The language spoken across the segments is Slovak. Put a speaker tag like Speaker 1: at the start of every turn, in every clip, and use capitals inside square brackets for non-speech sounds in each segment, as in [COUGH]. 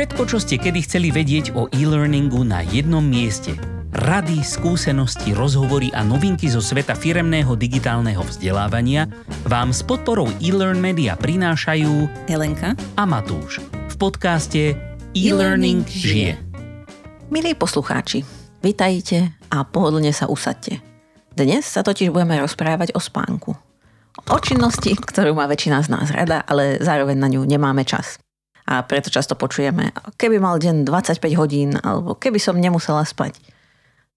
Speaker 1: Všetko, čo ste kedy chceli vedieť o e-learningu na jednom mieste. Rady, skúsenosti, rozhovory a novinky zo sveta firemného digitálneho vzdelávania vám s podporou e-learn media prinášajú
Speaker 2: Helenka
Speaker 1: a Matúš v podcaste E-Learning žije.
Speaker 2: Milí poslucháči, vitajte a pohodlne sa usadte. Dnes sa totiž budeme rozprávať o spánku. O činnosti, ktorú má väčšina z nás rada, ale zároveň na ňu nemáme čas. A preto často počujeme, keby mal deň 25 hodín, alebo keby som nemusela spať.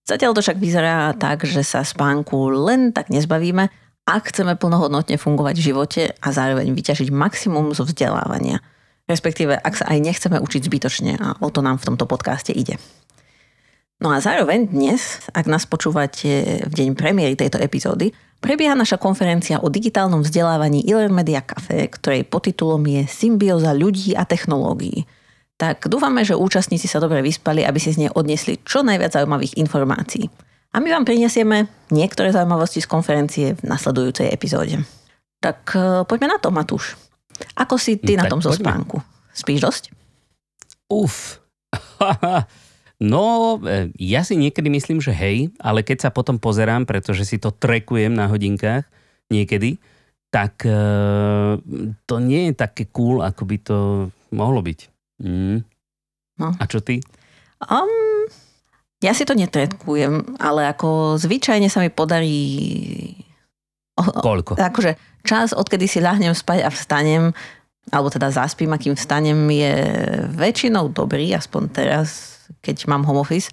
Speaker 2: Zatiaľ to však vyzerá tak, že sa spánku len tak nezbavíme, ak chceme plnohodnotne fungovať v živote a zároveň vyťažiť maximum zo vzdelávania. Respektíve, ak sa aj nechceme učiť zbytočne a o to nám v tomto podcaste ide. No a zároveň dnes, ak nás počúvate v deň premiéry tejto epizódy, prebieha naša konferencia o digitálnom vzdelávaní Iler Media Cafe, ktorej podtitulom je Symbióza ľudí a technológií. Tak dúfame, že účastníci sa dobre vyspali, aby si z nej odnesli čo najviac zaujímavých informácií. A my vám prinesieme niektoré zaujímavosti z konferencie v nasledujúcej epizóde. Tak e, poďme na to, Matúš. Ako si ty
Speaker 1: Tak
Speaker 2: na tom zo spánku? Spíš dosť?
Speaker 1: Uf. [LAUGHS] No, e, ja si niekedy myslím, že hej, ale keď sa potom pozerám, pretože si to trekujem na hodinkách niekedy, tak e, to nie je také cool, ako by to mohlo byť. Mm.
Speaker 2: No.
Speaker 1: A čo ty?
Speaker 2: Um, ja si to netretkujem, ale ako zvyčajne sa mi podarí
Speaker 1: Koľko?
Speaker 2: akože čas, odkedy si ľahnem spať a vstanem, alebo teda zaspím, a kým vstanem, je väčšinou dobrý, aspoň teraz, keď mám home office,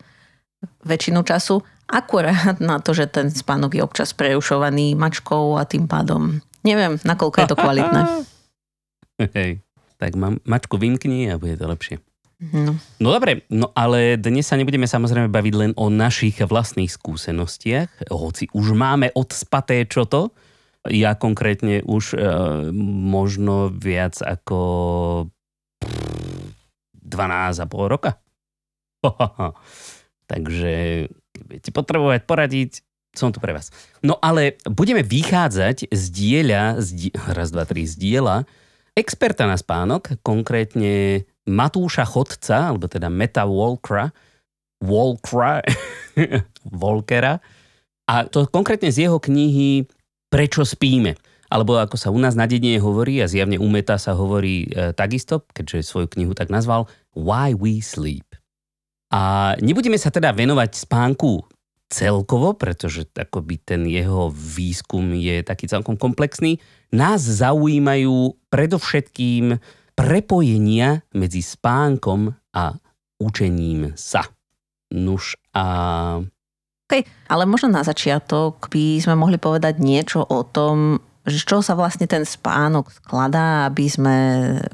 Speaker 2: väčšinu času, akurát na to, že ten spánok je občas prerušovaný mačkou a tým pádom neviem, nakoľko je to kvalitné. [LAUGHS]
Speaker 1: Hej, tak ma, mačku vymkni a bude to lepšie.
Speaker 2: No.
Speaker 1: No dobre, no ale dnes sa nebudeme samozrejme baviť len o našich vlastných skúsenostiach, hoci už máme odspaté čo to. Ja konkrétne už e, možno viac ako pff, 12 a pol roka. [LAUGHS] Takže keď budete potrebovať poradiť, som tu pre vás. No ale budeme vychádzať z diela, z di- [LAUGHS] raz, dva, tri, z diela experta na spánok, konkrétne Matúša Chodca, alebo teda Meta Walkera, Walkera, [LAUGHS] Walkera, a to konkrétne z jeho knihy Prečo spíme? Alebo ako sa u nás na dedine hovorí, a zjavne u Meta sa hovorí e, takisto, keďže svoju knihu tak nazval, Why We Sleep. A nebudeme sa teda venovať spánku celkovo, pretože akoby ten jeho výskum je taký celkom komplexný. Nás zaujímajú predovšetkým prepojenia medzi spánkom a učením sa. Nuž a...
Speaker 2: Okay, ale možno na začiatok by sme mohli povedať niečo o tom, že z čoho sa vlastne ten spánok skladá, aby sme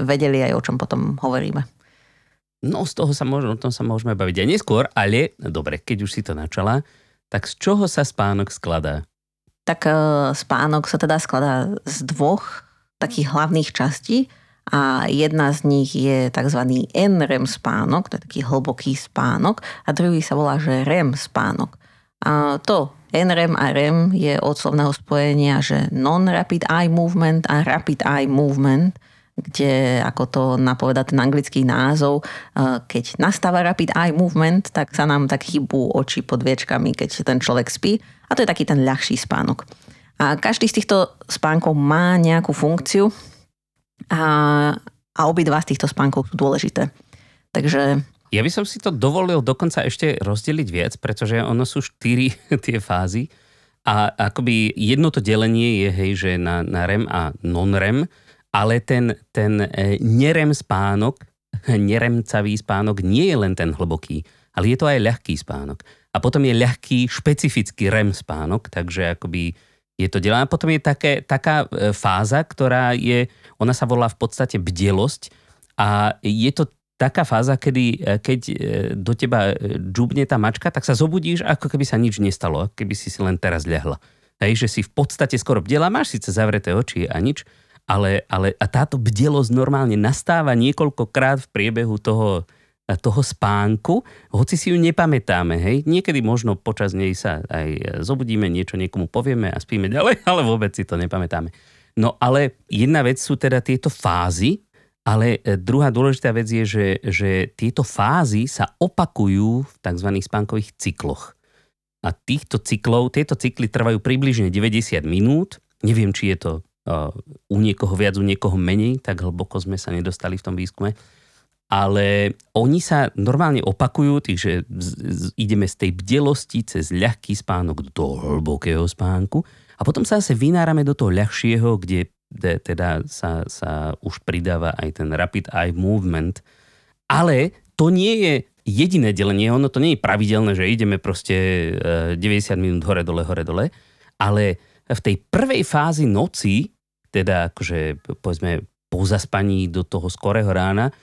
Speaker 2: vedeli aj o čom potom hovoríme.
Speaker 1: No z toho sa môžeme, o tom sa môžeme baviť aj neskôr, ale dobre, keď už si to načala, tak z čoho sa spánok skladá?
Speaker 2: Tak e, spánok sa teda skladá z dvoch takých hlavných častí a jedna z nich je tzv. NREM spánok, to je taký hlboký spánok a druhý sa volá, že REM spánok. A to NREM a REM je od slovného spojenia, že non-rapid eye movement a rapid eye movement, kde, ako to napoveda ten anglický názov, eh, keď nastáva rapid eye movement, tak sa nám tak hýbú oči pod viečkami, keď ten človek spí. A to je taký ten ľahší spánok. A každý z týchto spánkov má nejakú funkciu a, a obidva z týchto spánkov sú dôležité. Takže
Speaker 1: Ja by som si to dovolil dokonca ešte rozdeliť viac, pretože ono sú štyri [LAUGHS] tie fázy a akoby jedno to delenie je, hej, že na, na REM a non-REM, ale ten, ten e, nerem spánok, [LAUGHS] neremcavý spánok nie je len ten hlboký, ale je to aj ľahký spánok. A potom je ľahký špecifický REM spánok, takže akoby je to delené. A potom je také, taká e, fáza, ktorá je, ona sa volá v podstate bdelosť a je to taká fáza, kedy e, keď do teba džubne tá mačka, tak sa zobudíš, ako keby sa nič nestalo, keby si si len teraz ľahla. Hej, že si v podstate skoro bdela, máš síce zavreté oči a nič, ale, ale a táto bdelosť normálne nastáva niekoľkokrát v priebehu toho, toho spánku, hoci si ju nepamätáme, hej. Niekedy možno počas nej sa aj zobudíme, niečo niekomu povieme a spíme ďalej, [LAUGHS] ale vôbec si to nepamätáme. No ale jedna vec sú teda tieto fázy Ale e, druhá dôležitá vec je, že, že tieto fázy sa opakujú v tzv. spánkových cykloch. A týchto cyklov, tieto cykly trvajú približne 90 minút. Neviem, či je to u niekoho viac, u niekoho menej, tak hlboko sme sa nedostali v tom výskume. Ale oni sa normálne opakujú, takže ideme z tej bdelosti cez ľahký spánok do hlbokého spánku a potom sa zase vynárame do toho ľahšieho, kde teda sa, sa už pridáva aj ten rapid eye movement. Ale to nie je jediné delenie, ono to nie je pravidelné, že ideme proste 90 e, minút hore, dole, hore, dole, ale v tej prvej fázi noci, teda akože povedzme po zaspaní do toho skorého rána,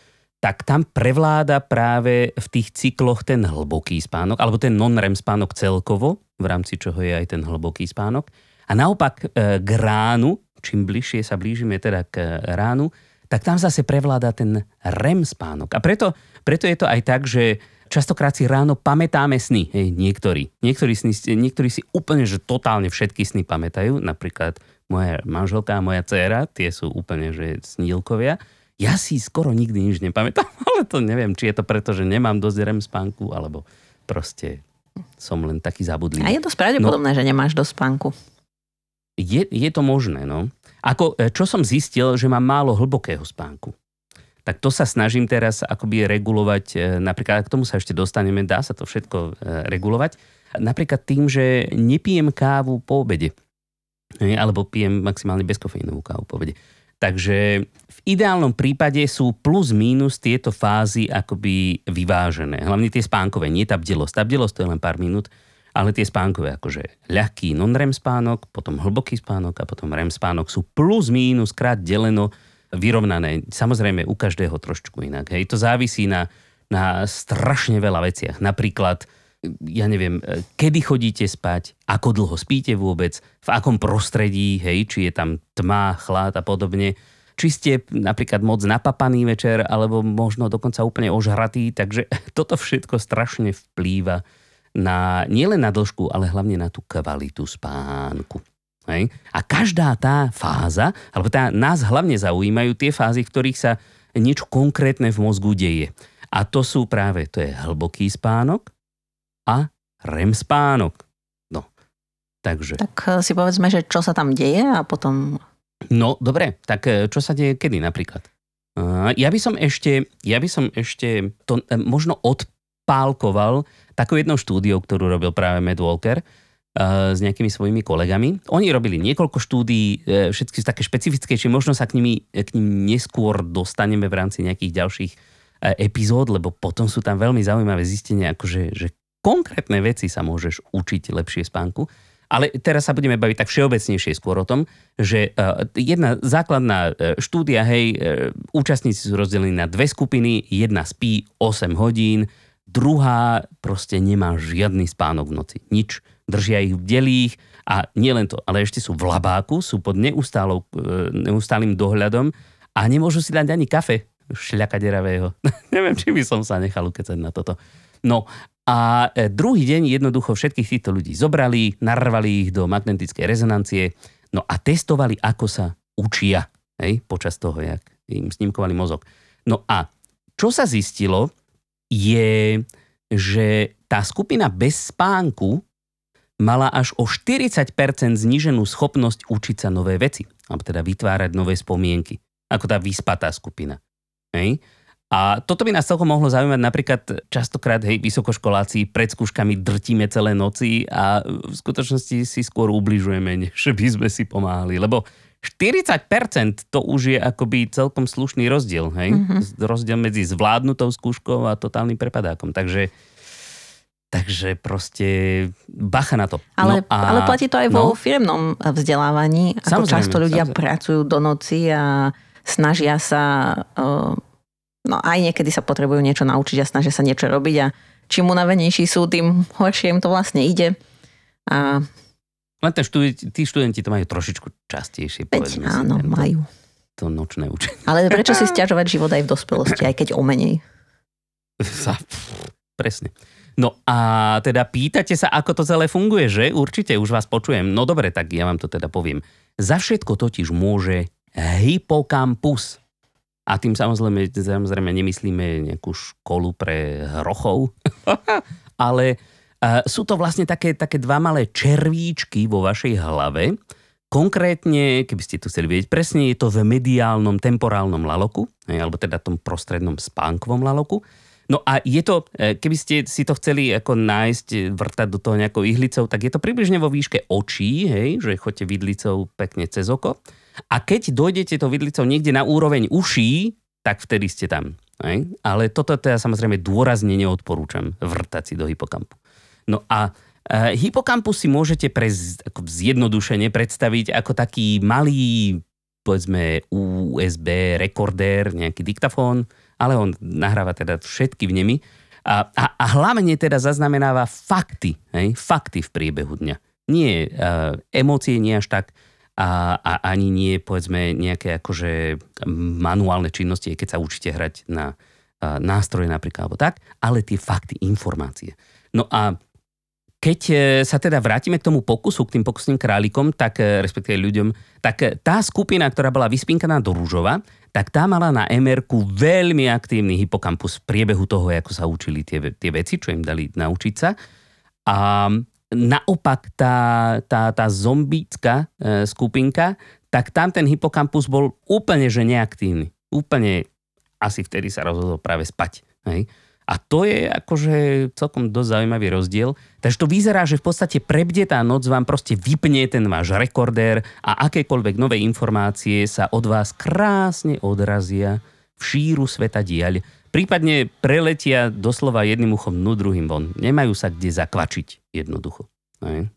Speaker 1: tak tam prevláda práve v tých cykloch ten hlboký spánok, alebo ten non-REM spánok celkovo, v rámci čoho je aj ten hlboký spánok. A naopak e, k ránu, čím bližšie sa blížime teda k ránu, tak tam zase prevláda ten REM spánok. A preto, preto je to aj tak, že častokrát si ráno pamätáme sny. Hej, niektorí. Niektorí, sny, niektorí si úplne, že totálne všetky sny pamätajú. Napríklad moja manželka a moja dcéra, tie sú úplne, že snílkovia. Ja si skoro nikdy nič nepamätám, [LAUGHS] ale to neviem, či je to preto, že nemám dosť REM spánku, alebo proste som len taký zabudlý.
Speaker 2: A je to pravdepodobné, no, že nemáš dosť spánku.
Speaker 1: Je, je to možné, no. Ako, e, čo som zistil, že mám málo hlbokého spánku. Tak to sa snažím teraz akoby regulovať, e, napríklad k tomu sa ešte dostaneme, dá sa to všetko e, regulovať. Napríklad tým, že nepijem kávu po obede. Alebo pijem maximálne bezkofeínovú kávu po obede. Takže v ideálnom prípade sú plus minus tieto fázy akoby vyvážené. Hlavne tie spánkové, nie tá bdelosť. Tá bdelosť to je len pár minút ale tie spánkové, akože ľahký non-REM spánok, potom hlboký spánok a potom REM spánok sú plus mínus krát deleno vyrovnané. Samozrejme u každého trošku inak. Hej. To závisí na, na strašne veľa veciach. Napríklad, ja neviem, kedy chodíte spať, ako dlho spíte vôbec, v akom prostredí, hej, či je tam tma, chlad a podobne či ste napríklad moc napapaný večer, alebo možno dokonca úplne ožratý, takže [LAUGHS] toto všetko strašne vplýva na, nielen na dĺžku, ale hlavne na tú kvalitu spánku. Hej? A každá tá fáza, alebo tá, nás hlavne zaujímajú tie fázy, v ktorých sa niečo konkrétne v mozgu deje. A to sú práve, to je hlboký spánok a REM spánok. No, takže...
Speaker 2: Tak eh, si povedzme, že čo sa tam deje a potom...
Speaker 1: No, dobre, tak eh, čo sa deje kedy napríklad? Ja by som ešte, ja by som ešte to eh, možno odpálkoval takou jednou štúdiou, ktorú robil práve Matt Walker s nejakými svojimi kolegami. Oni robili niekoľko štúdií, všetky sú také špecifickejšie, možno sa k, nimi, k ním neskôr dostaneme v rámci nejakých ďalších epizód, lebo potom sú tam veľmi zaujímavé zistenia, akože, že konkrétne veci sa môžeš učiť lepšie spánku. Ale teraz sa budeme baviť tak všeobecnejšie skôr o tom, že jedna základná štúdia, hej, účastníci sú rozdelení na dve skupiny, jedna spí 8 hodín, Druhá proste nemá žiadny spánok v noci. Nič. Držia ich v delých a nielen to, ale ešte sú v labáku, sú pod neustálou, e, neustálým dohľadom a nemôžu si dať ani kafe šľaka deravého. [LAUGHS] Neviem, či by som sa nechal ukecať na toto. No a e, druhý deň jednoducho všetkých týchto ľudí zobrali, narvali ich do magnetickej rezonancie, no a testovali, ako sa učia hej, počas toho, jak im snímkovali mozog. No a čo sa zistilo, je, že tá skupina bez spánku mala až o 40% zníženú schopnosť učiť sa nové veci, alebo teda vytvárať nové spomienky, ako tá vyspatá skupina. Hej? A toto by nás celkom mohlo zaujímať napríklad častokrát, hej, vysokoškoláci pred skúškami drtíme celé noci a v skutočnosti si skôr ubližujeme, než by sme si pomáhali. Lebo 40% to už je akoby celkom slušný rozdiel, hej? Mm-hmm. Rozdiel medzi zvládnutou skúškou a totálnym prepadákom. Takže Takže proste bacha na to.
Speaker 2: Ale, no a, ale platí to aj no, vo firmnom vzdelávaní. Ako často ľudia samozrejme. pracujú do noci a snažia sa, no aj niekedy sa potrebujú niečo naučiť a snažia sa niečo robiť a čím unavenejší sú, tým horšie im to vlastne ide. A
Speaker 1: len ten študenti, tí študenti to majú trošičku častejšie, povedzme
Speaker 2: si. Áno, tento, majú.
Speaker 1: To nočné učenie.
Speaker 2: Ale prečo si [LAUGHS] stiažovať život aj v dospelosti, aj keď o menej?
Speaker 1: Presne. No a teda pýtate sa, ako to celé funguje, že? Určite, už vás počujem. No dobre, tak ja vám to teda poviem. Za všetko totiž môže hypokampus. A tým samozrejme, samozrejme nemyslíme nejakú školu pre hrochov, [LAUGHS] ale sú to vlastne také, také dva malé červíčky vo vašej hlave. Konkrétne, keby ste to chceli vedieť presne, je to v mediálnom temporálnom laloku, alebo teda tom prostrednom spánkovom laloku. No a je to, e, keby ste si to chceli ako nájsť, vrtať do toho nejakou ihlicou, tak je to približne vo výške očí, hej, že chodte vidlicou pekne cez oko. A keď dojdete to vidlicou niekde na úroveň uší, tak vtedy ste tam. Hej? Ale toto teda samozrejme dôrazne neodporúčam vrtať si do hypokampu. No a uh, hypokampus si môžete pre, zjednodušene predstaviť ako taký malý povedzme USB rekordér, nejaký diktafón, ale on nahráva teda všetky vnemy a, a, a hlavne teda zaznamenáva fakty, hej, fakty v priebehu dňa. Nie uh, emócie, nie až tak, a, a ani nie povedzme nejaké akože manuálne činnosti, keď sa učíte hrať na nástroje napríklad alebo tak, ale tie fakty, informácie. No a keď e, sa teda vrátime k tomu pokusu, k tým pokusným králikom, tak e, respektíve ľuďom, tak e, tá skupina, ktorá bola vyspinkaná do rúžova, tak tá mala na mr veľmi aktívny hypokampus v priebehu toho, ako sa učili tie, tie veci, čo im dali naučiť sa. A naopak tá, tá, tá zombická skupinka, tak tam ten hypokampus bol úplne že neaktívny. Úplne asi vtedy sa rozhodol práve spať. Hej? A to je akože celkom dosť zaujímavý rozdiel. Takže to vyzerá, že v podstate prebdetá noc vám proste vypne ten váš rekordér a akékoľvek nové informácie sa od vás krásne odrazia v šíru sveta diaľ. Prípadne preletia doslova jedným uchom no druhým von. Nemajú sa kde zakvačiť jednoducho. Ne?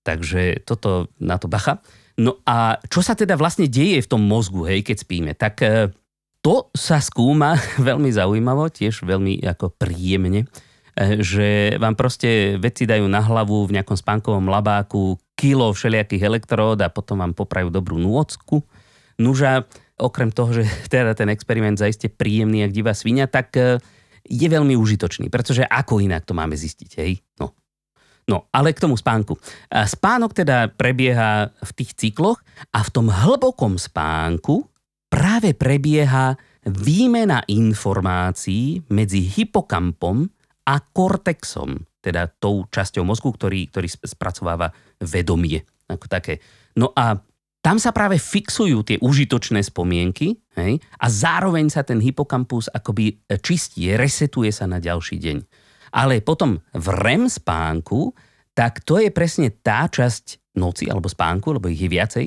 Speaker 1: Takže toto na to bacha. No a čo sa teda vlastne deje v tom mozgu, hej, keď spíme? Tak eh, to sa skúma [LAUGHS] veľmi zaujímavo, tiež veľmi ako príjemne, e, že vám proste veci dajú na hlavu v nejakom spánkovom labáku kilo všelijakých elektród a potom vám poprajú dobrú nôcku. Nuža, okrem toho, že [LAUGHS] teda ten experiment zaiste príjemný, jak divá svinia, tak e, je veľmi užitočný, pretože ako inak to máme zistiť, hej? No. No, ale k tomu spánku. Spánok teda prebieha v tých cykloch a v tom hlbokom spánku práve prebieha výmena informácií medzi hypokampom a kortexom, teda tou časťou mozgu, ktorý, ktorý spracováva vedomie. Ako také. No a tam sa práve fixujú tie užitočné spomienky hej, a zároveň sa ten hypokampus akoby čistí, resetuje sa na ďalší deň. Ale potom v REM spánku, tak to je presne tá časť noci alebo spánku, lebo ich je viacej,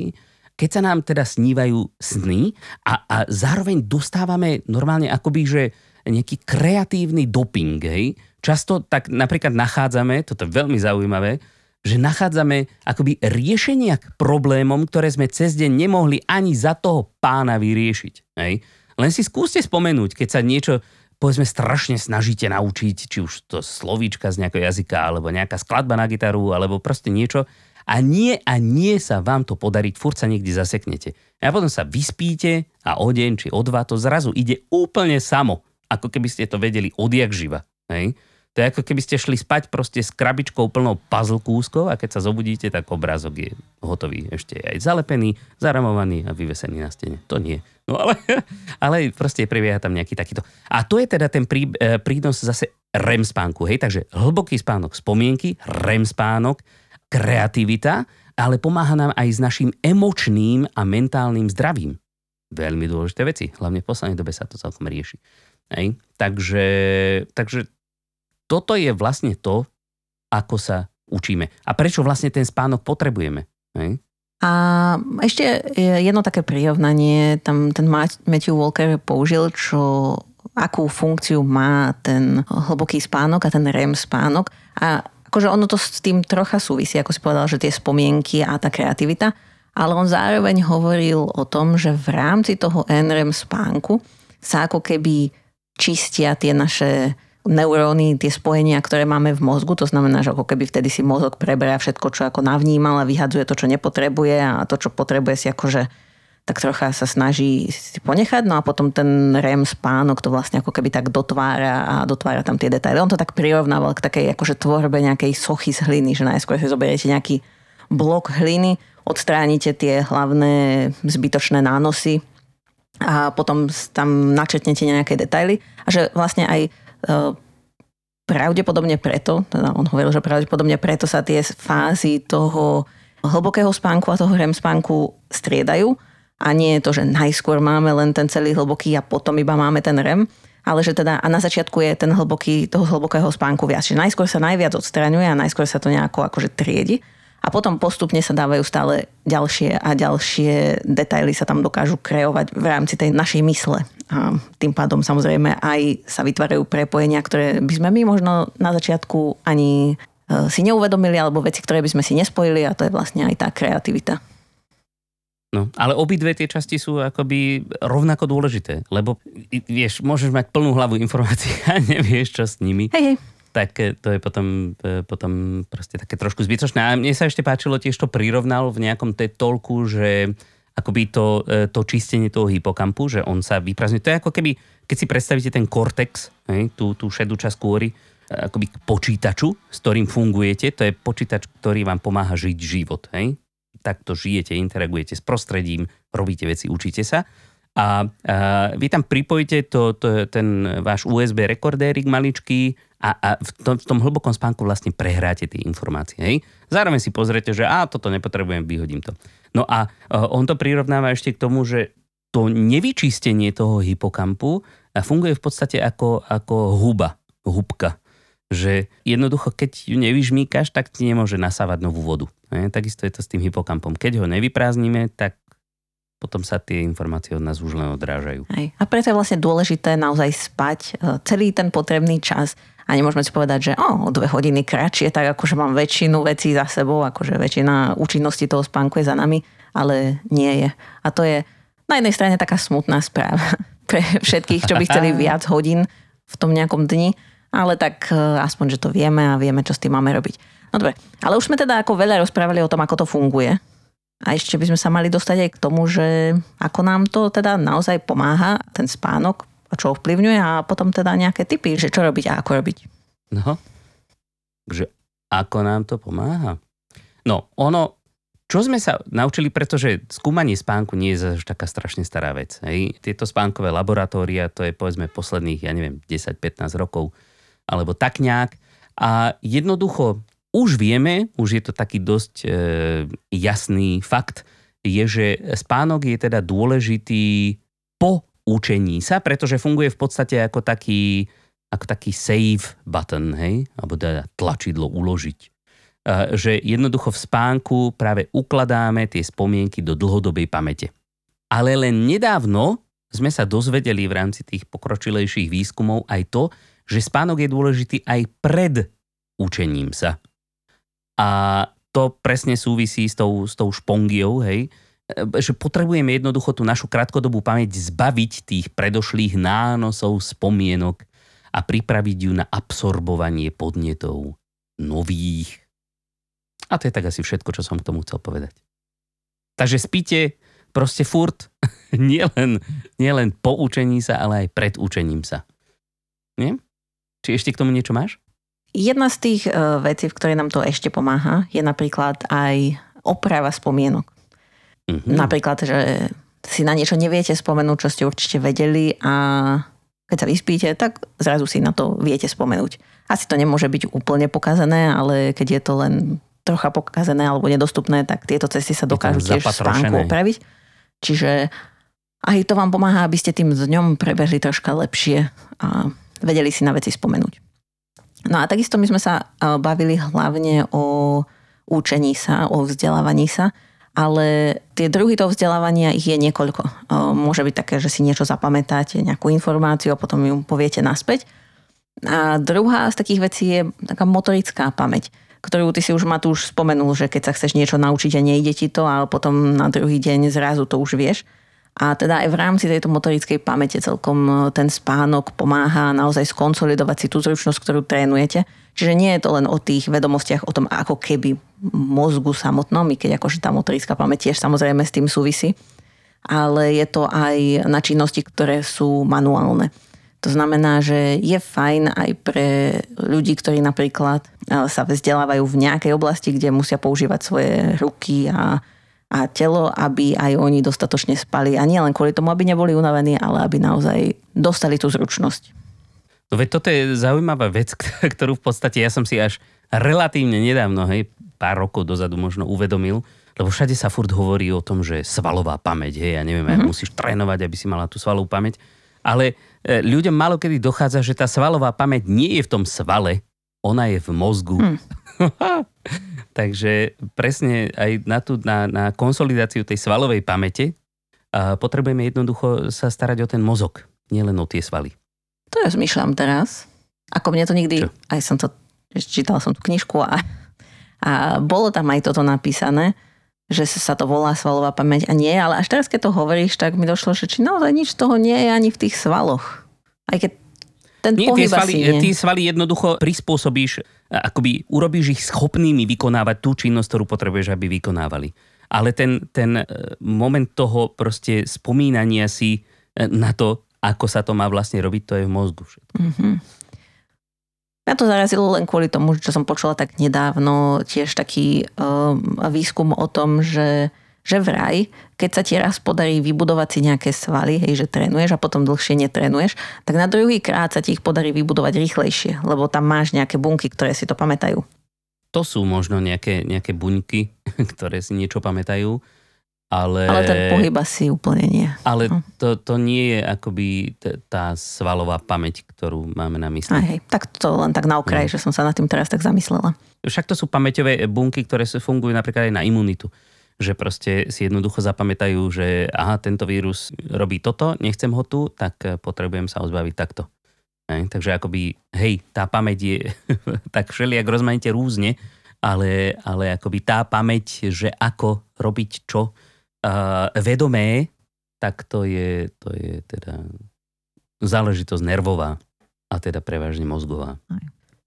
Speaker 1: keď sa nám teda snívajú sny a, a zároveň dostávame normálne akoby, že nejaký kreatívny doping, hej? Často tak napríklad nachádzame, toto je veľmi zaujímavé, že nachádzame akoby riešenia k problémom, ktoré sme cez deň nemohli ani za toho pána vyriešiť. Hej? Len si skúste spomenúť, keď sa niečo povedzme strašne snažíte naučiť, či už to slovíčka z nejakého jazyka, alebo nejaká skladba na gitaru, alebo proste niečo a nie a nie sa vám to podariť, furt sa niekde zaseknete. A potom sa vyspíte a o deň či o dva to zrazu ide úplne samo, ako keby ste to vedeli odjak živa. Hej? To je ako keby ste šli spať proste s krabičkou plnou puzzle kúskov a keď sa zobudíte, tak obrázok je hotový. Ešte aj zalepený, zaramovaný a vyvesený na stene. To nie. No ale, [LAUGHS] ale proste prebieha tam nejaký takýto. A to je teda ten prí, e, prínos zase REM spánku. Hej? Takže hlboký spánok spomienky, REM spánok, kreativita, ale pomáha nám aj s našim emočným a mentálnym zdravím. Veľmi dôležité veci, hlavne v poslednej dobe sa to celkom rieši. Hej? Takže, takže toto je vlastne to, ako sa učíme. A prečo vlastne ten spánok potrebujeme. Hej?
Speaker 2: A ešte jedno také prirovnanie, tam ten Matthew Walker použil, čo akú funkciu má ten hlboký spánok a ten REM spánok. A akože ono to s tým trocha súvisí, ako si povedal, že tie spomienky a tá kreativita, ale on zároveň hovoril o tom, že v rámci toho NREM spánku sa ako keby čistia tie naše neuróny, tie spojenia, ktoré máme v mozgu. To znamená, že ako keby vtedy si mozog preberá všetko, čo ako navnímal a vyhadzuje to, čo nepotrebuje a to, čo potrebuje si akože tak trocha sa snaží si ponechať, no a potom ten REM spánok to vlastne ako keby tak dotvára a dotvára tam tie detaily. On to tak prirovnával k takej akože tvorbe nejakej sochy z hliny, že najskôr si zoberiete nejaký blok hliny, odstránite tie hlavné zbytočné nánosy a potom tam načetnete nejaké detaily a že vlastne aj pravdepodobne preto, teda on hovoril, že pravdepodobne preto sa tie fázy toho hlbokého spánku a toho REM spánku striedajú a nie je to, že najskôr máme len ten celý hlboký a potom iba máme ten REM, ale že teda a na začiatku je ten hlboký, toho hlbokého spánku viac. Čiže najskôr sa najviac odstraňuje a najskôr sa to nejako akože triedi a potom postupne sa dávajú stále ďalšie a ďalšie detaily sa tam dokážu kreovať v rámci tej našej mysle. A tým pádom samozrejme aj sa vytvárajú prepojenia, ktoré by sme my možno na začiatku ani e, si neuvedomili, alebo veci, ktoré by sme si nespojili a to je vlastne aj tá kreativita.
Speaker 1: No, ale obidve tie časti sú akoby rovnako dôležité, lebo vieš, môžeš mať plnú hlavu informácií [LAUGHS] a nevieš, čo s nimi.
Speaker 2: Hej, hej
Speaker 1: tak e, to je potom, e, potom proste také trošku zbytočné. A mne sa ešte páčilo, tiež to prirovnal v nejakom tej tolku, že akoby to, e, to čistenie toho hypokampu, že on sa vyprázdňuje. To je ako keby, keď si predstavíte ten kortex, hej, tú, tú šedú časť kôry, akoby k počítaču, s ktorým fungujete, to je počítač, ktorý vám pomáha žiť život. Hej? Takto žijete, interagujete s prostredím, robíte veci, učíte sa. A, a vy tam pripojíte to, to, ten váš USB rekordérik maličký a, a v, tom, v tom hlbokom spánku vlastne prehráte tie informácie. Hej? Zároveň si pozriete, že a toto nepotrebujem, vyhodím to. No a uh, on to prirovnáva ešte k tomu, že to nevyčistenie toho hypokampu funguje v podstate ako, ako huba, hubka. Že jednoducho, keď ju nevyžmíkaš, tak ti nemôže nasávať novú vodu. Hej? Takisto je to s tým hypokampom. Keď ho nevyprázdnime, tak potom sa tie informácie od nás už len odrážajú.
Speaker 2: Hej. A preto je vlastne dôležité naozaj spať e, celý ten potrebný čas a nemôžeme si povedať, že o, dve hodiny kratšie, tak akože mám väčšinu vecí za sebou, akože väčšina účinnosti toho spánku je za nami, ale nie je. A to je na jednej strane taká smutná správa [LAUGHS] pre všetkých, čo by chceli [LAUGHS] viac hodín v tom nejakom dni, ale tak e, aspoň, že to vieme a vieme, čo s tým máme robiť. No dobre, ale už sme teda ako veľa rozprávali o tom, ako to funguje. A ešte by sme sa mali dostať aj k tomu, že ako nám to teda naozaj pomáha, ten spánok, čo ovplyvňuje a potom teda nejaké typy, že čo robiť a ako robiť.
Speaker 1: No, že ako nám to pomáha? No, ono, čo sme sa naučili, pretože skúmanie spánku nie je zase taká strašne stará vec. Hej? Tieto spánkové laboratória, to je povedzme posledných, ja neviem, 10-15 rokov, alebo tak nejak. A jednoducho už vieme, už je to taký dosť e, jasný fakt, je, že spánok je teda dôležitý po učení sa, pretože funguje v podstate ako taký, ako taký save button, hej? alebo teda tlačidlo uložiť. Že jednoducho v spánku práve ukladáme tie spomienky do dlhodobej pamäte. Ale len nedávno sme sa dozvedeli v rámci tých pokročilejších výskumov aj to, že spánok je dôležitý aj pred učením sa. A to presne súvisí s tou, s tou špongiou, hej, E, že potrebujeme jednoducho tú našu krátkodobú pamäť zbaviť tých predošlých nánosov, spomienok a pripraviť ju na absorbovanie podnetov nových. A to je tak asi všetko, čo som k tomu chcel povedať. Takže spíte proste furt, [LAUGHS] nielen, nielen po učení sa, ale aj pred učením sa. Nie? Či ešte k tomu niečo máš?
Speaker 2: Jedna z tých uh, vecí, v ktorej nám to ešte pomáha, je napríklad aj oprava spomienok. Mm-hmm. Napríklad, že si na niečo neviete spomenúť, čo ste určite vedeli a keď sa vyspíte, tak zrazu si na to viete spomenúť. Asi to nemôže byť úplne pokazené, ale keď je to len trocha pokazené alebo nedostupné, tak tieto cesty sa dokážu tiež spánku opraviť. Čiže aj to vám pomáha, aby ste tým dňom prebehli troška lepšie a vedeli si na veci spomenúť. No a takisto my sme sa bavili hlavne o učení sa, o vzdelávaní sa ale tie druhy toho vzdelávania ich je niekoľko. Môže byť také, že si niečo zapamätáte, nejakú informáciu a potom ju poviete naspäť. A druhá z takých vecí je taká motorická pamäť, ktorú ty si už ma tu už spomenul, že keď sa chceš niečo naučiť a nejde ti to, ale potom na druhý deň zrazu to už vieš. A teda aj v rámci tejto motorickej pamäte celkom ten spánok pomáha naozaj skonsolidovať si tú zručnosť, ktorú trénujete. Čiže nie je to len o tých vedomostiach, o tom ako keby mozgu samotnom, i keď akože tá motorická pamäť tiež samozrejme s tým súvisí, ale je to aj na činnosti, ktoré sú manuálne. To znamená, že je fajn aj pre ľudí, ktorí napríklad sa vzdelávajú v nejakej oblasti, kde musia používať svoje ruky a a telo, aby aj oni dostatočne spali. A nie len kvôli tomu, aby neboli unavení, ale aby naozaj dostali tú zručnosť.
Speaker 1: No veď toto je zaujímavá vec, [LAUGHS] ktorú v podstate ja som si až relatívne nedávno, hej, pár rokov dozadu možno uvedomil, lebo všade sa furt hovorí o tom, že svalová pamäť, hej, ja neviem, mm-hmm. musíš trénovať, aby si mala tú svalovú pamäť, ale e, ľuďom malo kedy dochádza, že tá svalová pamäť nie je v tom svale, ona je v mozgu. Mm. [LAUGHS] Takže presne aj na, tú, na, na konsolidáciu tej svalovej pamäte a potrebujeme jednoducho sa starať o ten mozog, nielen o tie svaly.
Speaker 2: To ja zmyšľam teraz. Ako mne to nikdy, Čo? aj som to, čítala som tú knižku a, a bolo tam aj toto napísané, že sa to volá svalová pamäť a nie, ale až teraz, keď to hovoríš, tak mi došlo, že či naozaj nič z toho nie je ani v tých svaloch. Aj keď ten nie,
Speaker 1: tie svaly, nie. tie svaly jednoducho prispôsobíš, akoby urobíš ich schopnými vykonávať tú činnosť, ktorú potrebuješ, aby vykonávali. Ale ten, ten e, moment toho proste spomínania si e, na to, ako sa to má vlastne robiť, to je v mozgu všetko. Mm-hmm.
Speaker 2: Mňa to zarazilo len kvôli tomu, čo som počula tak nedávno, tiež taký um, výskum o tom, že že vraj, keď sa ti raz podarí vybudovať si nejaké svaly, hej, že trénuješ a potom dlhšie netrénuješ, tak na druhý krát sa ti ich podarí vybudovať rýchlejšie, lebo tam máš nejaké bunky, ktoré si to pamätajú.
Speaker 1: To sú možno nejaké, nejaké buňky, [LAUGHS] ktoré si niečo pamätajú, ale...
Speaker 2: Ale ten pohyb asi úplne nie.
Speaker 1: Ale hm. to, to nie je akoby t- tá svalová pamäť, ktorú máme na mysli.
Speaker 2: Aj, hej, tak to len tak na okraj, no. že som sa nad tým teraz tak zamyslela.
Speaker 1: Však to sú pamäťové bunky, ktoré fungujú napríklad aj na imunitu že proste si jednoducho zapamätajú, že aha, tento vírus robí toto, nechcem ho tu, tak eh, potrebujem sa ozbaviť takto. Hej, takže akoby, hej, tá pamäť je [LAUGHS] tak všelijak rozmanite rúzne, ale, ale akoby tá pamäť, že ako robiť čo uh, vedomé, tak to je, to je teda záležitosť nervová a teda prevažne mozgová.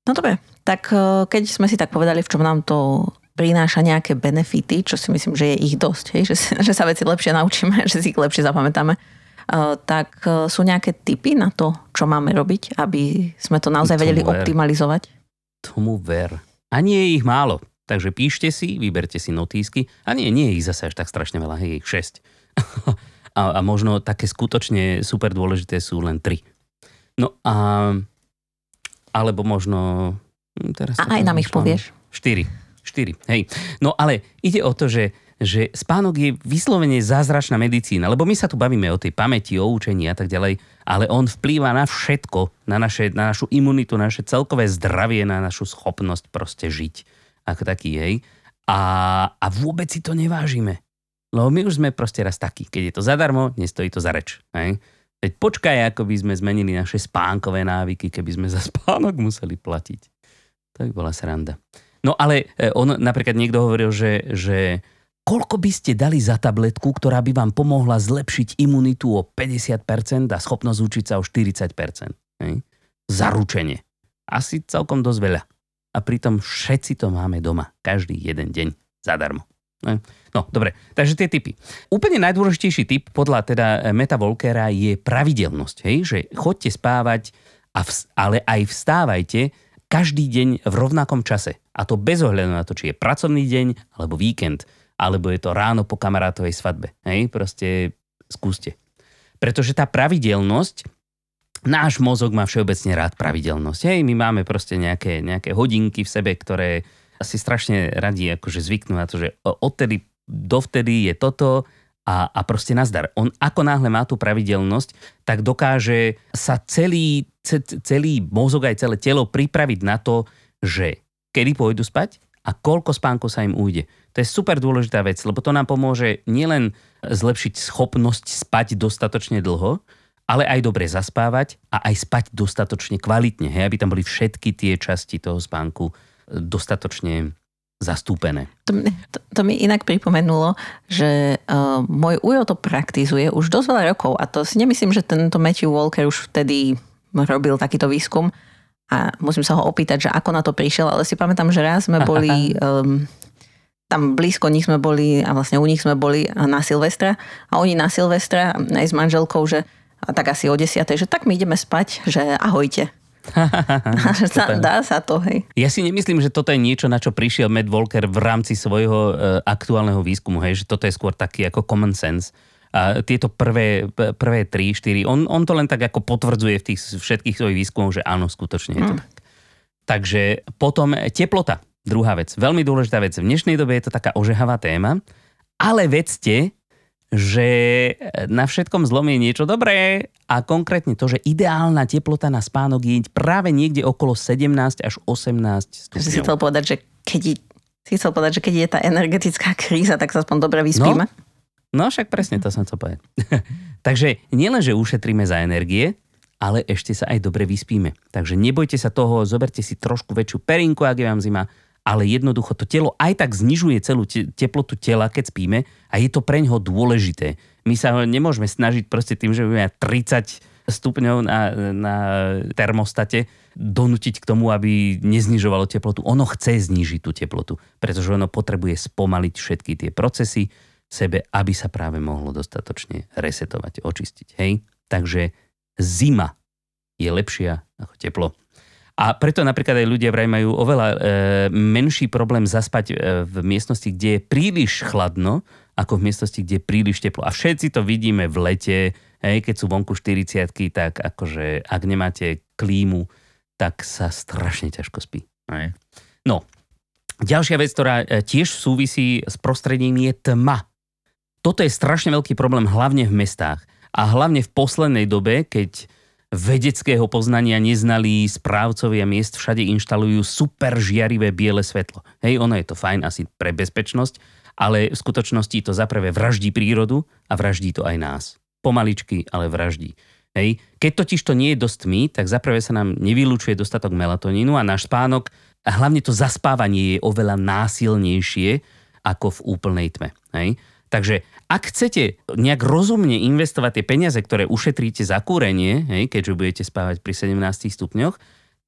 Speaker 2: No dobre, tak eh, keď sme si tak povedali, v čom nám to prináša nejaké benefity, čo si myslím, že je ich dosť, hej? Že, [LAUGHS] že sa veci lepšie naučíme, [LAUGHS] že si ich lepšie zapamätáme, uh, tak uh, sú nejaké typy na to, čo máme robiť, aby sme to naozaj vedeli ver. optimalizovať?
Speaker 1: Tomu ver. A nie je ich málo. Takže píšte si, vyberte si notísky. A nie, nie je ich zase až tak strašne veľa, hej, ich 6. [LAUGHS] a, a možno také skutočne super dôležité sú len 3. No a... Alebo možno...
Speaker 2: Hm, teraz a aj nám ich povieš.
Speaker 1: 4. 4. Hej. No ale ide o to, že že spánok je vyslovene zázračná medicína, lebo my sa tu bavíme o tej pamäti, o učení a tak ďalej, ale on vplýva na všetko, na, naše, na našu imunitu, na naše celkové zdravie, na našu schopnosť proste žiť ako taký, hej. A, a vôbec si to nevážime. Lebo my už sme proste raz takí. Keď je to zadarmo, nestojí to za reč. Hej. Teď počkaj, ako by sme zmenili naše spánkové návyky, keby sme za spánok museli platiť. To by bola sranda. No ale e, on napríklad niekto hovoril, že, že koľko by ste dali za tabletku, ktorá by vám pomohla zlepšiť imunitu o 50% a schopnosť učiť sa o 40%. Hej? Zaručenie. Asi celkom dosť veľa. A pritom všetci to máme doma. Každý jeden deň. Zadarmo. No, dobre. Takže tie typy. Úplne najdôležitejší typ podľa teda Meta Volkera je pravidelnosť. Hej? Že chodte spávať, a v, ale aj vstávajte každý deň v rovnakom čase. A to bez ohľadu na to, či je pracovný deň alebo víkend, alebo je to ráno po kamarátovej svadbe. Hej, proste skúste. Pretože tá pravidelnosť, náš mozog má všeobecne rád pravidelnosť. Hej, my máme proste nejaké, nejaké hodinky v sebe, ktoré asi strašne radi akože zvyknú na to, že odtedy dovtedy je toto, a, a proste nazdar. On ako náhle má tú pravidelnosť, tak dokáže sa celý, celý mozog aj celé telo pripraviť na to, že kedy pôjdu spať a koľko spánku sa im ujde. To je super dôležitá vec, lebo to nám pomôže nielen zlepšiť schopnosť spať dostatočne dlho, ale aj dobre zaspávať a aj spať dostatočne kvalitne, hej, aby tam boli všetky tie časti toho spánku dostatočne zastúpené.
Speaker 2: To, to, to mi inak pripomenulo, že uh, môj ujo to praktizuje už dosť veľa rokov a to si nemyslím, že tento Matthew Walker už vtedy robil takýto výskum a musím sa ho opýtať, že ako na to prišiel, ale si pamätám, že raz sme boli [LAUGHS] um, tam blízko nich sme boli a vlastne u nich sme boli na Silvestra a oni na Silvestra aj s manželkou, že a tak asi o desiatej, že tak my ideme spať, že ahojte. [LAUGHS] dá, dá sa to, hej.
Speaker 1: Ja si nemyslím, že toto je niečo, na čo prišiel Matt Walker v rámci svojho uh, aktuálneho výskumu, hej, že toto je skôr taký ako common sense. A tieto prvé, prvé 3, 4, on, on to len tak ako potvrdzuje v tých všetkých svojich výskumoch, že áno, skutočne je to mm. tak. Takže potom teplota, druhá vec. Veľmi dôležitá vec. V dnešnej dobe je to taká ožehavá téma, ale vedzte, že na všetkom zlom je niečo dobré a konkrétne to, že ideálna teplota na spánok je práve niekde okolo 17 až 18 stupňov.
Speaker 2: Si chcel povedať, že keď, si chcel povedať, že keď je tá energetická kríza, tak sa aspoň dobre vyspíme?
Speaker 1: No, no však presne to som chcel povedať. [LAUGHS] Takže nielen, že ušetríme za energie, ale ešte sa aj dobre vyspíme. Takže nebojte sa toho, zoberte si trošku väčšiu perinku, ak je vám zima, ale jednoducho to telo aj tak znižuje celú te- teplotu tela, keď spíme a je to pre ňoho dôležité. My sa nemôžeme snažiť proste tým, že budeme 30 stupňov na, na termostate donútiť k tomu, aby neznižovalo teplotu. Ono chce znížiť tú teplotu, pretože ono potrebuje spomaliť všetky tie procesy sebe, aby sa práve mohlo dostatočne resetovať, očistiť. Hej? Takže zima je lepšia ako teplo. A preto napríklad aj ľudia vraj majú oveľa e, menší problém zaspať e, v miestnosti, kde je príliš chladno, ako v miestnosti, kde je príliš teplo. A všetci to vidíme v lete, hej, keď sú vonku 40 tak akože ak nemáte klímu, tak sa strašne ťažko spí. Hej. No, ďalšia vec, ktorá e, tiež súvisí s prostredím je tma. Toto je strašne veľký problém hlavne v mestách. A hlavne v poslednej dobe, keď vedeckého poznania neznalí správcovia miest všade inštalujú super žiarivé biele svetlo. Hej, ono je to fajn asi pre bezpečnosť, ale v skutočnosti to zaprvé vraždí prírodu a vraždí to aj nás. Pomaličky, ale vraždí. Hej. Keď totiž to nie je dosť tmy, tak zaprvé sa nám nevylučuje dostatok melatonínu a náš spánok a hlavne to zaspávanie je oveľa násilnejšie ako v úplnej tme. Hej. Takže ak chcete nejak rozumne investovať tie peniaze, ktoré ušetríte za kúrenie, hej, keďže budete spávať pri 17 stupňoch,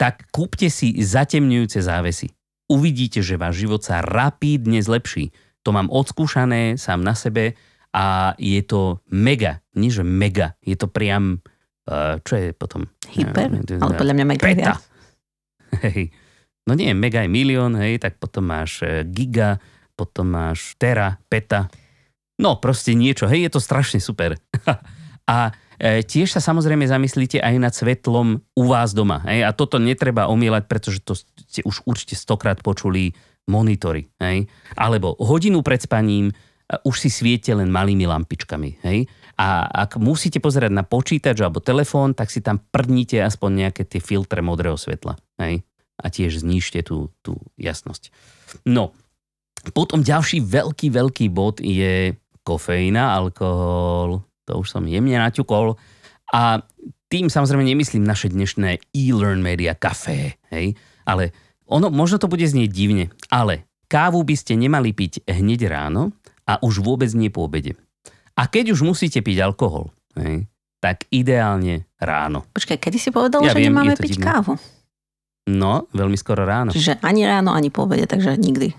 Speaker 1: tak kúpte si zatemňujúce závesy. Uvidíte, že váš život sa rapídne zlepší. To mám odskúšané sám na sebe a je to mega, nie že mega, je to priam, uh, čo je potom?
Speaker 2: Hyper, ja, ale podľa mňa mega
Speaker 1: peta. [LAUGHS] Hej. No nie, mega je milión, hej, tak potom máš e, giga, potom máš tera, peta, No proste niečo, hej, je to strašne super. [LAUGHS] a e, tiež sa samozrejme zamyslíte aj nad svetlom u vás doma. Hej? A toto netreba omielať, pretože to ste už určite stokrát počuli monitory. Hej? Alebo hodinu pred spaním e, už si sviete len malými lampičkami. Hej? A ak musíte pozerať na počítač alebo telefón, tak si tam prdnite aspoň nejaké tie filtre modrého svetla. Hej? A tiež znižte tú, tú jasnosť. No, potom ďalší veľký, veľký bod je kofeína, alkohol, to už som jemne naťukol. A tým samozrejme nemyslím naše dnešné e-learn media, kafé, hej, ale ono, možno to bude znieť divne, ale kávu by ste nemali piť hneď ráno a už vôbec nie po obede. A keď už musíte piť alkohol, hej, tak ideálne ráno.
Speaker 2: Počkaj, kedy si povedal, ja že viem, nemáme piť divné. kávu?
Speaker 1: No, veľmi skoro ráno.
Speaker 2: Čiže ani ráno, ani po obede, takže nikdy.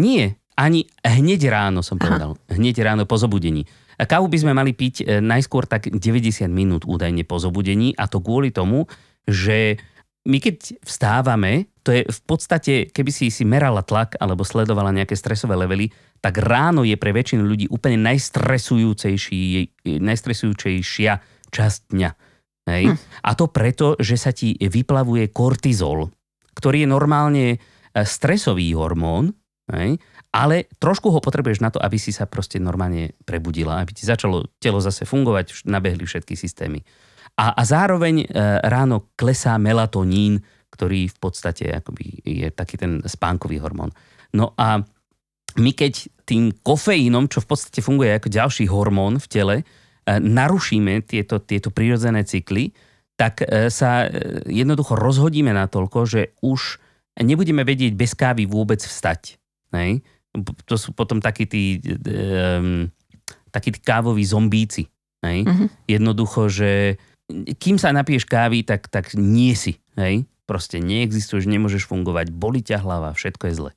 Speaker 1: Nie, ani hneď ráno som povedal. Aha. Hneď ráno po zobudení. Kávu by sme mali piť e, najskôr tak 90 minút údajne po zobudení a to kvôli tomu, že my keď vstávame, to je v podstate, keby si si merala tlak alebo sledovala nejaké stresové levely, tak ráno je pre väčšinu ľudí úplne najstresujúcejšia časť dňa. Hej? Hm. A to preto, že sa ti vyplavuje kortizol, ktorý je normálne e, stresový hormón, hej? Ale trošku ho potrebuješ na to, aby si sa proste normálne prebudila, aby ti začalo telo zase fungovať, nabehli všetky systémy. A, a zároveň e, ráno klesá melatonín, ktorý v podstate akoby je taký ten spánkový hormón. No a my keď tým kofeínom, čo v podstate funguje ako ďalší hormón v tele, e, narušíme tieto, tieto prírodzené cykly, tak e, sa e, jednoducho rozhodíme na toľko, že už nebudeme vedieť bez kávy vôbec vstať. Hej? To sú potom takí tí, um, takí tí kávoví zombíci. Hej? Uh-huh. Jednoducho, že kým sa napiješ kávy, tak, tak nie si. Hej? Proste neexistuješ, nemôžeš fungovať, boli ťa hlava, všetko je zle.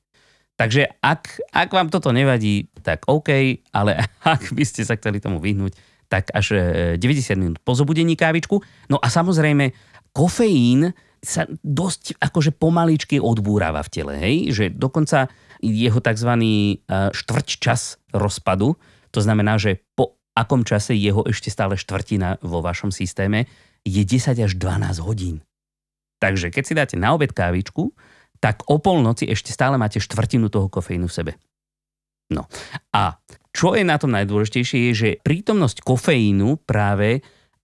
Speaker 1: Takže ak, ak vám toto nevadí, tak OK, ale [LAUGHS] ak by ste sa chceli tomu vyhnúť, tak až 90 e, minút po zobudení kávičku. No a samozrejme, kofeín sa dosť akože pomaličky odbúrava v tele, hej? Že dokonca jeho tzv. štvrť čas rozpadu, to znamená, že po akom čase jeho ešte stále štvrtina vo vašom systéme je 10 až 12 hodín. Takže keď si dáte na obed kávičku, tak o polnoci ešte stále máte štvrtinu toho kofeínu v sebe. No a čo je na tom najdôležitejšie je, že prítomnosť kofeínu práve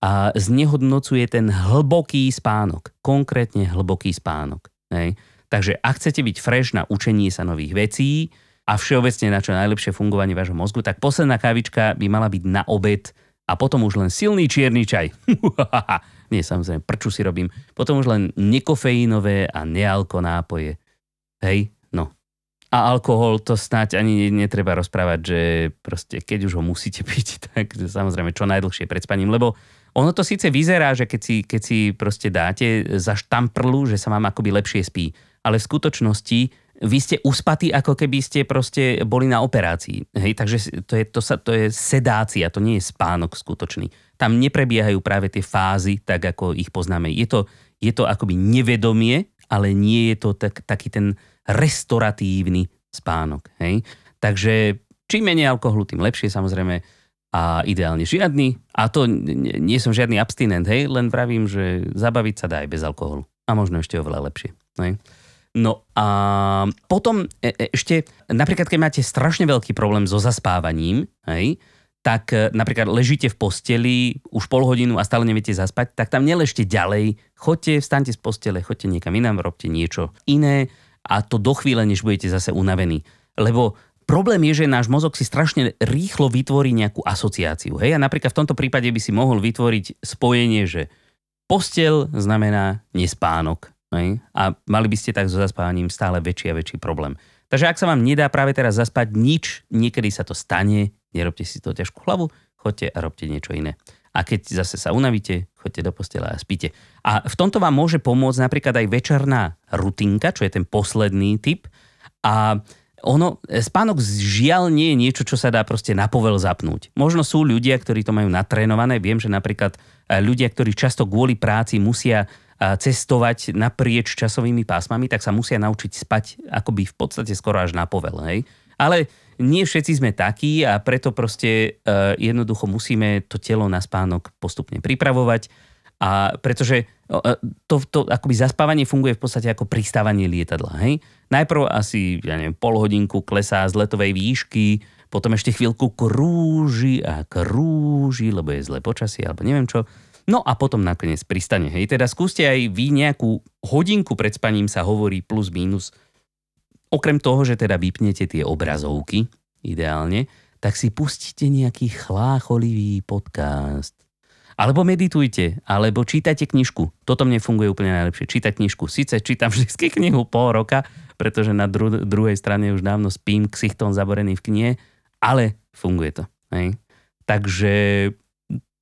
Speaker 1: a znehodnocuje ten hlboký spánok. Konkrétne hlboký spánok. Hej. Takže ak chcete byť fresh na učenie sa nových vecí a všeobecne na čo najlepšie fungovanie vášho mozgu, tak posledná kávička by mala byť na obed a potom už len silný čierny čaj. [LAUGHS] Nie, samozrejme, prču si robím. Potom už len nekofeínové a nealko nápoje. Hej, no. A alkohol to snáď ani netreba rozprávať, že proste keď už ho musíte [LAUGHS] piť, tak samozrejme čo najdlhšie pred spaním, lebo ono to síce vyzerá, že keď si, keď si proste dáte za štamprlu, že sa vám akoby lepšie spí, ale v skutočnosti vy ste uspatí, ako keby ste proste boli na operácii. Hej, takže to je, to, sa, to je sedácia, to nie je spánok skutočný. Tam neprebiehajú práve tie fázy, tak ako ich poznáme. Je to, je to akoby nevedomie, ale nie je to tak, taký ten restoratívny spánok. Hej? Takže čím menej alkoholu, tým lepšie samozrejme a ideálne žiadny. A to nie som žiadny abstinent, hej, len vravím, že zabaviť sa dá aj bez alkoholu. A možno ešte oveľa lepšie. Hej. No a potom e, e, ešte, napríklad keď máte strašne veľký problém so zaspávaním, hej, tak e, napríklad ležíte v posteli už pol hodinu a stále neviete zaspať, tak tam neležte ďalej, choďte, vstaňte z postele, choďte niekam inám, robte niečo iné a to do chvíle, než budete zase unavení. Lebo problém je, že náš mozog si strašne rýchlo vytvorí nejakú asociáciu. Hej? A napríklad v tomto prípade by si mohol vytvoriť spojenie, že postel znamená nespánok. Hej? A mali by ste tak so zaspávaním stále väčší a väčší problém. Takže ak sa vám nedá práve teraz zaspať nič, niekedy sa to stane, nerobte si to ťažkú hlavu, choďte a robte niečo iné. A keď zase sa unavíte, choďte do postela a spíte. A v tomto vám môže pomôcť napríklad aj večerná rutinka, čo je ten posledný typ. A ono, spánok žiaľ nie je niečo, čo sa dá proste na povel zapnúť. Možno sú ľudia, ktorí to majú natrénované. Viem, že napríklad e, ľudia, ktorí často kvôli práci musia cestovať naprieč časovými pásmami, tak sa musia naučiť spať akoby v podstate skoro až na povel. Hej? Ale nie všetci sme takí a preto proste uh, jednoducho musíme to telo na spánok postupne pripravovať. A pretože uh, to, to akoby zaspávanie funguje v podstate ako pristávanie lietadla. Hej? Najprv asi, ja neviem, pol hodinku klesá z letovej výšky, potom ešte chvíľku krúži a krúži, lebo je zlé počasie, alebo neviem čo No a potom nakoniec pristane. Hej, teda skúste aj vy nejakú hodinku pred spaním sa hovorí plus minus. Okrem toho, že teda vypnete tie obrazovky, ideálne, tak si pustíte nejaký chlácholivý podcast. Alebo meditujte, alebo čítajte knižku. Toto mne funguje úplne najlepšie. Čítať knižku. Sice čítam vždy [LAUGHS] knihu pol roka, pretože na dru- druhej strane už dávno spím ksichtom zaborený v knihe, ale funguje to. Hej. Takže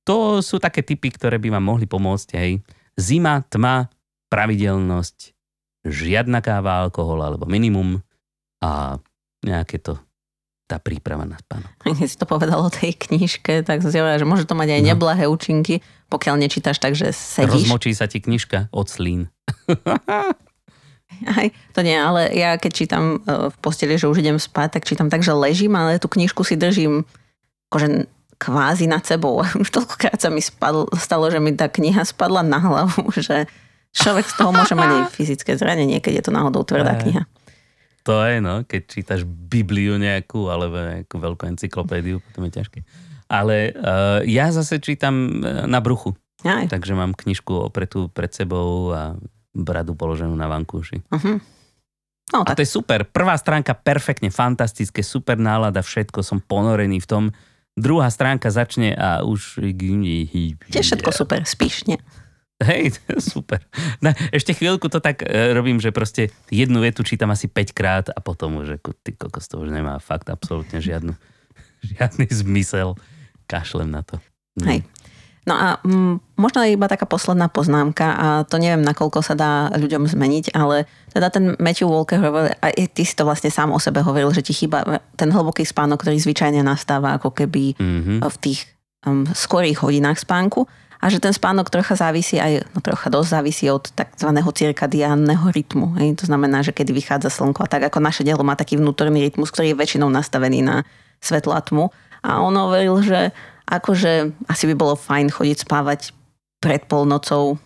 Speaker 1: to sú také typy, ktoré by vám mohli pomôcť. Hej. Zima, tma, pravidelnosť, žiadna káva, alkohol alebo minimum a nejaké to tá príprava na spánok.
Speaker 2: Keď si to povedal o tej knižke, tak som si hovorila, že môže to mať aj no. neblahé účinky, pokiaľ nečítaš tak, že sedíš.
Speaker 1: Rozmočí sa ti knižka od slín. [LAUGHS]
Speaker 2: Aj, to nie, ale ja keď čítam e, v posteli, že už idem spať, tak čítam tak, že ležím, ale tú knižku si držím akože kvázi nad sebou. [LAUGHS] Už toľkokrát sa mi spadl, stalo, že mi tá kniha spadla na hlavu, [LAUGHS] že človek z toho môže mať aj fyzické zranenie, keď je to náhodou tvrdá kniha.
Speaker 1: To je, no, keď čítaš Bibliu nejakú, alebo nejakú veľkú encyklopédiu, potom je ťažké. Ale uh, ja zase čítam eh, na bruchu. Aj. Takže mám knižku opretú pred sebou a bradu položenú na vankúši. Uh-huh. No, tak. A to je super. Prvá stránka perfektne, fantastické, super nálada, všetko, som ponorený v tom druhá stránka začne a už...
Speaker 2: Je všetko super, spíš, nie?
Speaker 1: Hej, [LAUGHS] super. No, ešte chvíľku to tak e, robím, že proste jednu vetu čítam asi 5 krát a potom už, ty kokos, to už nemá fakt absolútne žiadnu, [LAUGHS] žiadny zmysel. Kašlem na to.
Speaker 2: No. Hej. No a m, mm, možno je iba taká posledná poznámka a to neviem, nakoľko sa dá ľuďom zmeniť, ale teda ten Matthew Walker hovoril, a ty si to vlastne sám o sebe hovoril, že ti chýba ten hlboký spánok, ktorý zvyčajne nastáva ako keby mm-hmm. v tých um, skorých hodinách spánku. A že ten spánok trocha závisí aj, no trocha dosť závisí od tzv. cirkadiánneho rytmu. Hej. To znamená, že kedy vychádza slnko a tak ako naše telo má taký vnútorný rytmus, ktorý je väčšinou nastavený na svetlo a tmu. A on hovoril, že akože asi by bolo fajn chodiť spávať pred polnocou,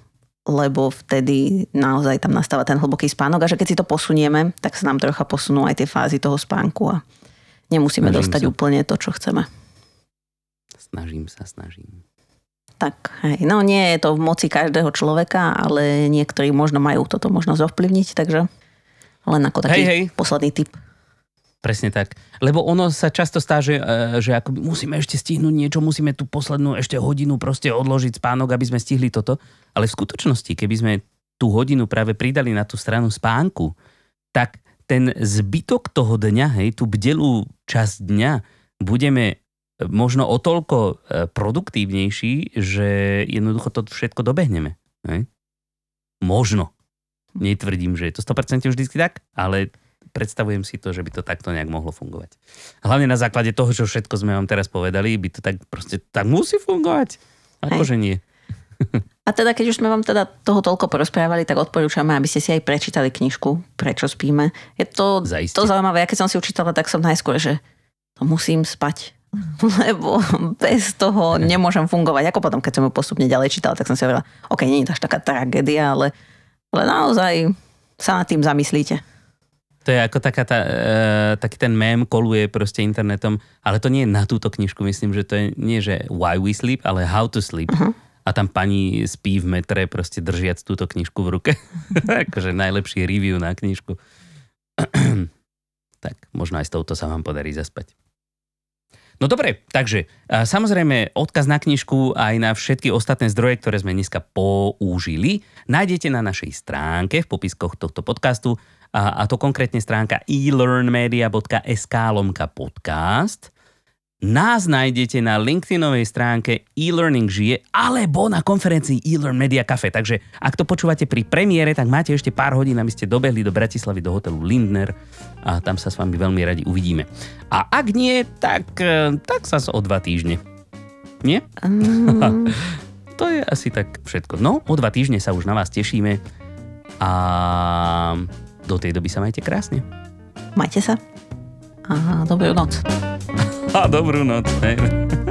Speaker 2: lebo vtedy naozaj tam nastáva ten hlboký spánok a že keď si to posunieme, tak sa nám trocha posunú aj tie fázy toho spánku a nemusíme snažím dostať sa. úplne to, čo chceme.
Speaker 1: Snažím sa, snažím.
Speaker 2: Tak, hej, no nie je to v moci každého človeka, ale niektorí možno majú toto možnosť ovplyvniť, takže len ako taký hej, hej. posledný tip.
Speaker 1: Presne tak. Lebo ono sa často stá, že, e, že ako musíme ešte stihnúť niečo, musíme tú poslednú ešte hodinu proste odložiť spánok, aby sme stihli toto. Ale v skutočnosti, keby sme tú hodinu práve pridali na tú stranu spánku, tak ten zbytok toho dňa, hej, tú bdelú časť dňa, budeme možno o toľko e, produktívnejší, že jednoducho to všetko dobehneme. Ne? Možno. Netvrdím, že je to 100% vždy tak, ale predstavujem si to, že by to takto nejak mohlo fungovať. Hlavne na základe toho, čo všetko sme vám teraz povedali, by to tak proste tak musí fungovať. Akože nie. [LAUGHS]
Speaker 2: A teda, keď už sme vám teda toho toľko porozprávali, tak odporúčame, aby ste si aj prečítali knižku Prečo spíme. Je to, to zaujímavé. Ja keď som si učítala, tak som najskôr, že to musím spať [LAUGHS] lebo bez toho nemôžem fungovať. Ako potom, keď som ju postupne ďalej čítala, tak som si hovorila, ok, nie je to až taká tragédia, ale, ale naozaj sa nad tým zamyslíte.
Speaker 1: To je ako taká tá, e, taký ten mém koluje proste internetom, ale to nie je na túto knižku, myslím, že to je nie, že why we sleep, ale how to sleep. Uh-huh. A tam pani spí v metre, proste držiac túto knižku v ruke. [LAUGHS] akože najlepší review na knižku. [CLEARS THROAT] tak možno aj s touto sa vám podarí zaspať. No dobre, takže samozrejme odkaz na knižku aj na všetky ostatné zdroje, ktoré sme dneska použili, nájdete na našej stránke v popiskoch tohto podcastu a, a to konkrétne stránka elearnmedia.sk lomka podcast. Nás nájdete na LinkedInovej stránke e-learning žije alebo na konferencii e-learn media cafe. Takže ak to počúvate pri premiére, tak máte ešte pár hodín, aby ste dobehli do Bratislavy do hotelu Lindner a tam sa s vami veľmi radi uvidíme. A ak nie, tak, e, tak sa o dva týždne. Nie? Um... [LAUGHS] to je asi tak všetko. No, o dva týždne sa už na vás tešíme a do tej doby sa majte krásne.
Speaker 2: Majte sa a dobrú noc.
Speaker 1: A dobrú noc. Hej.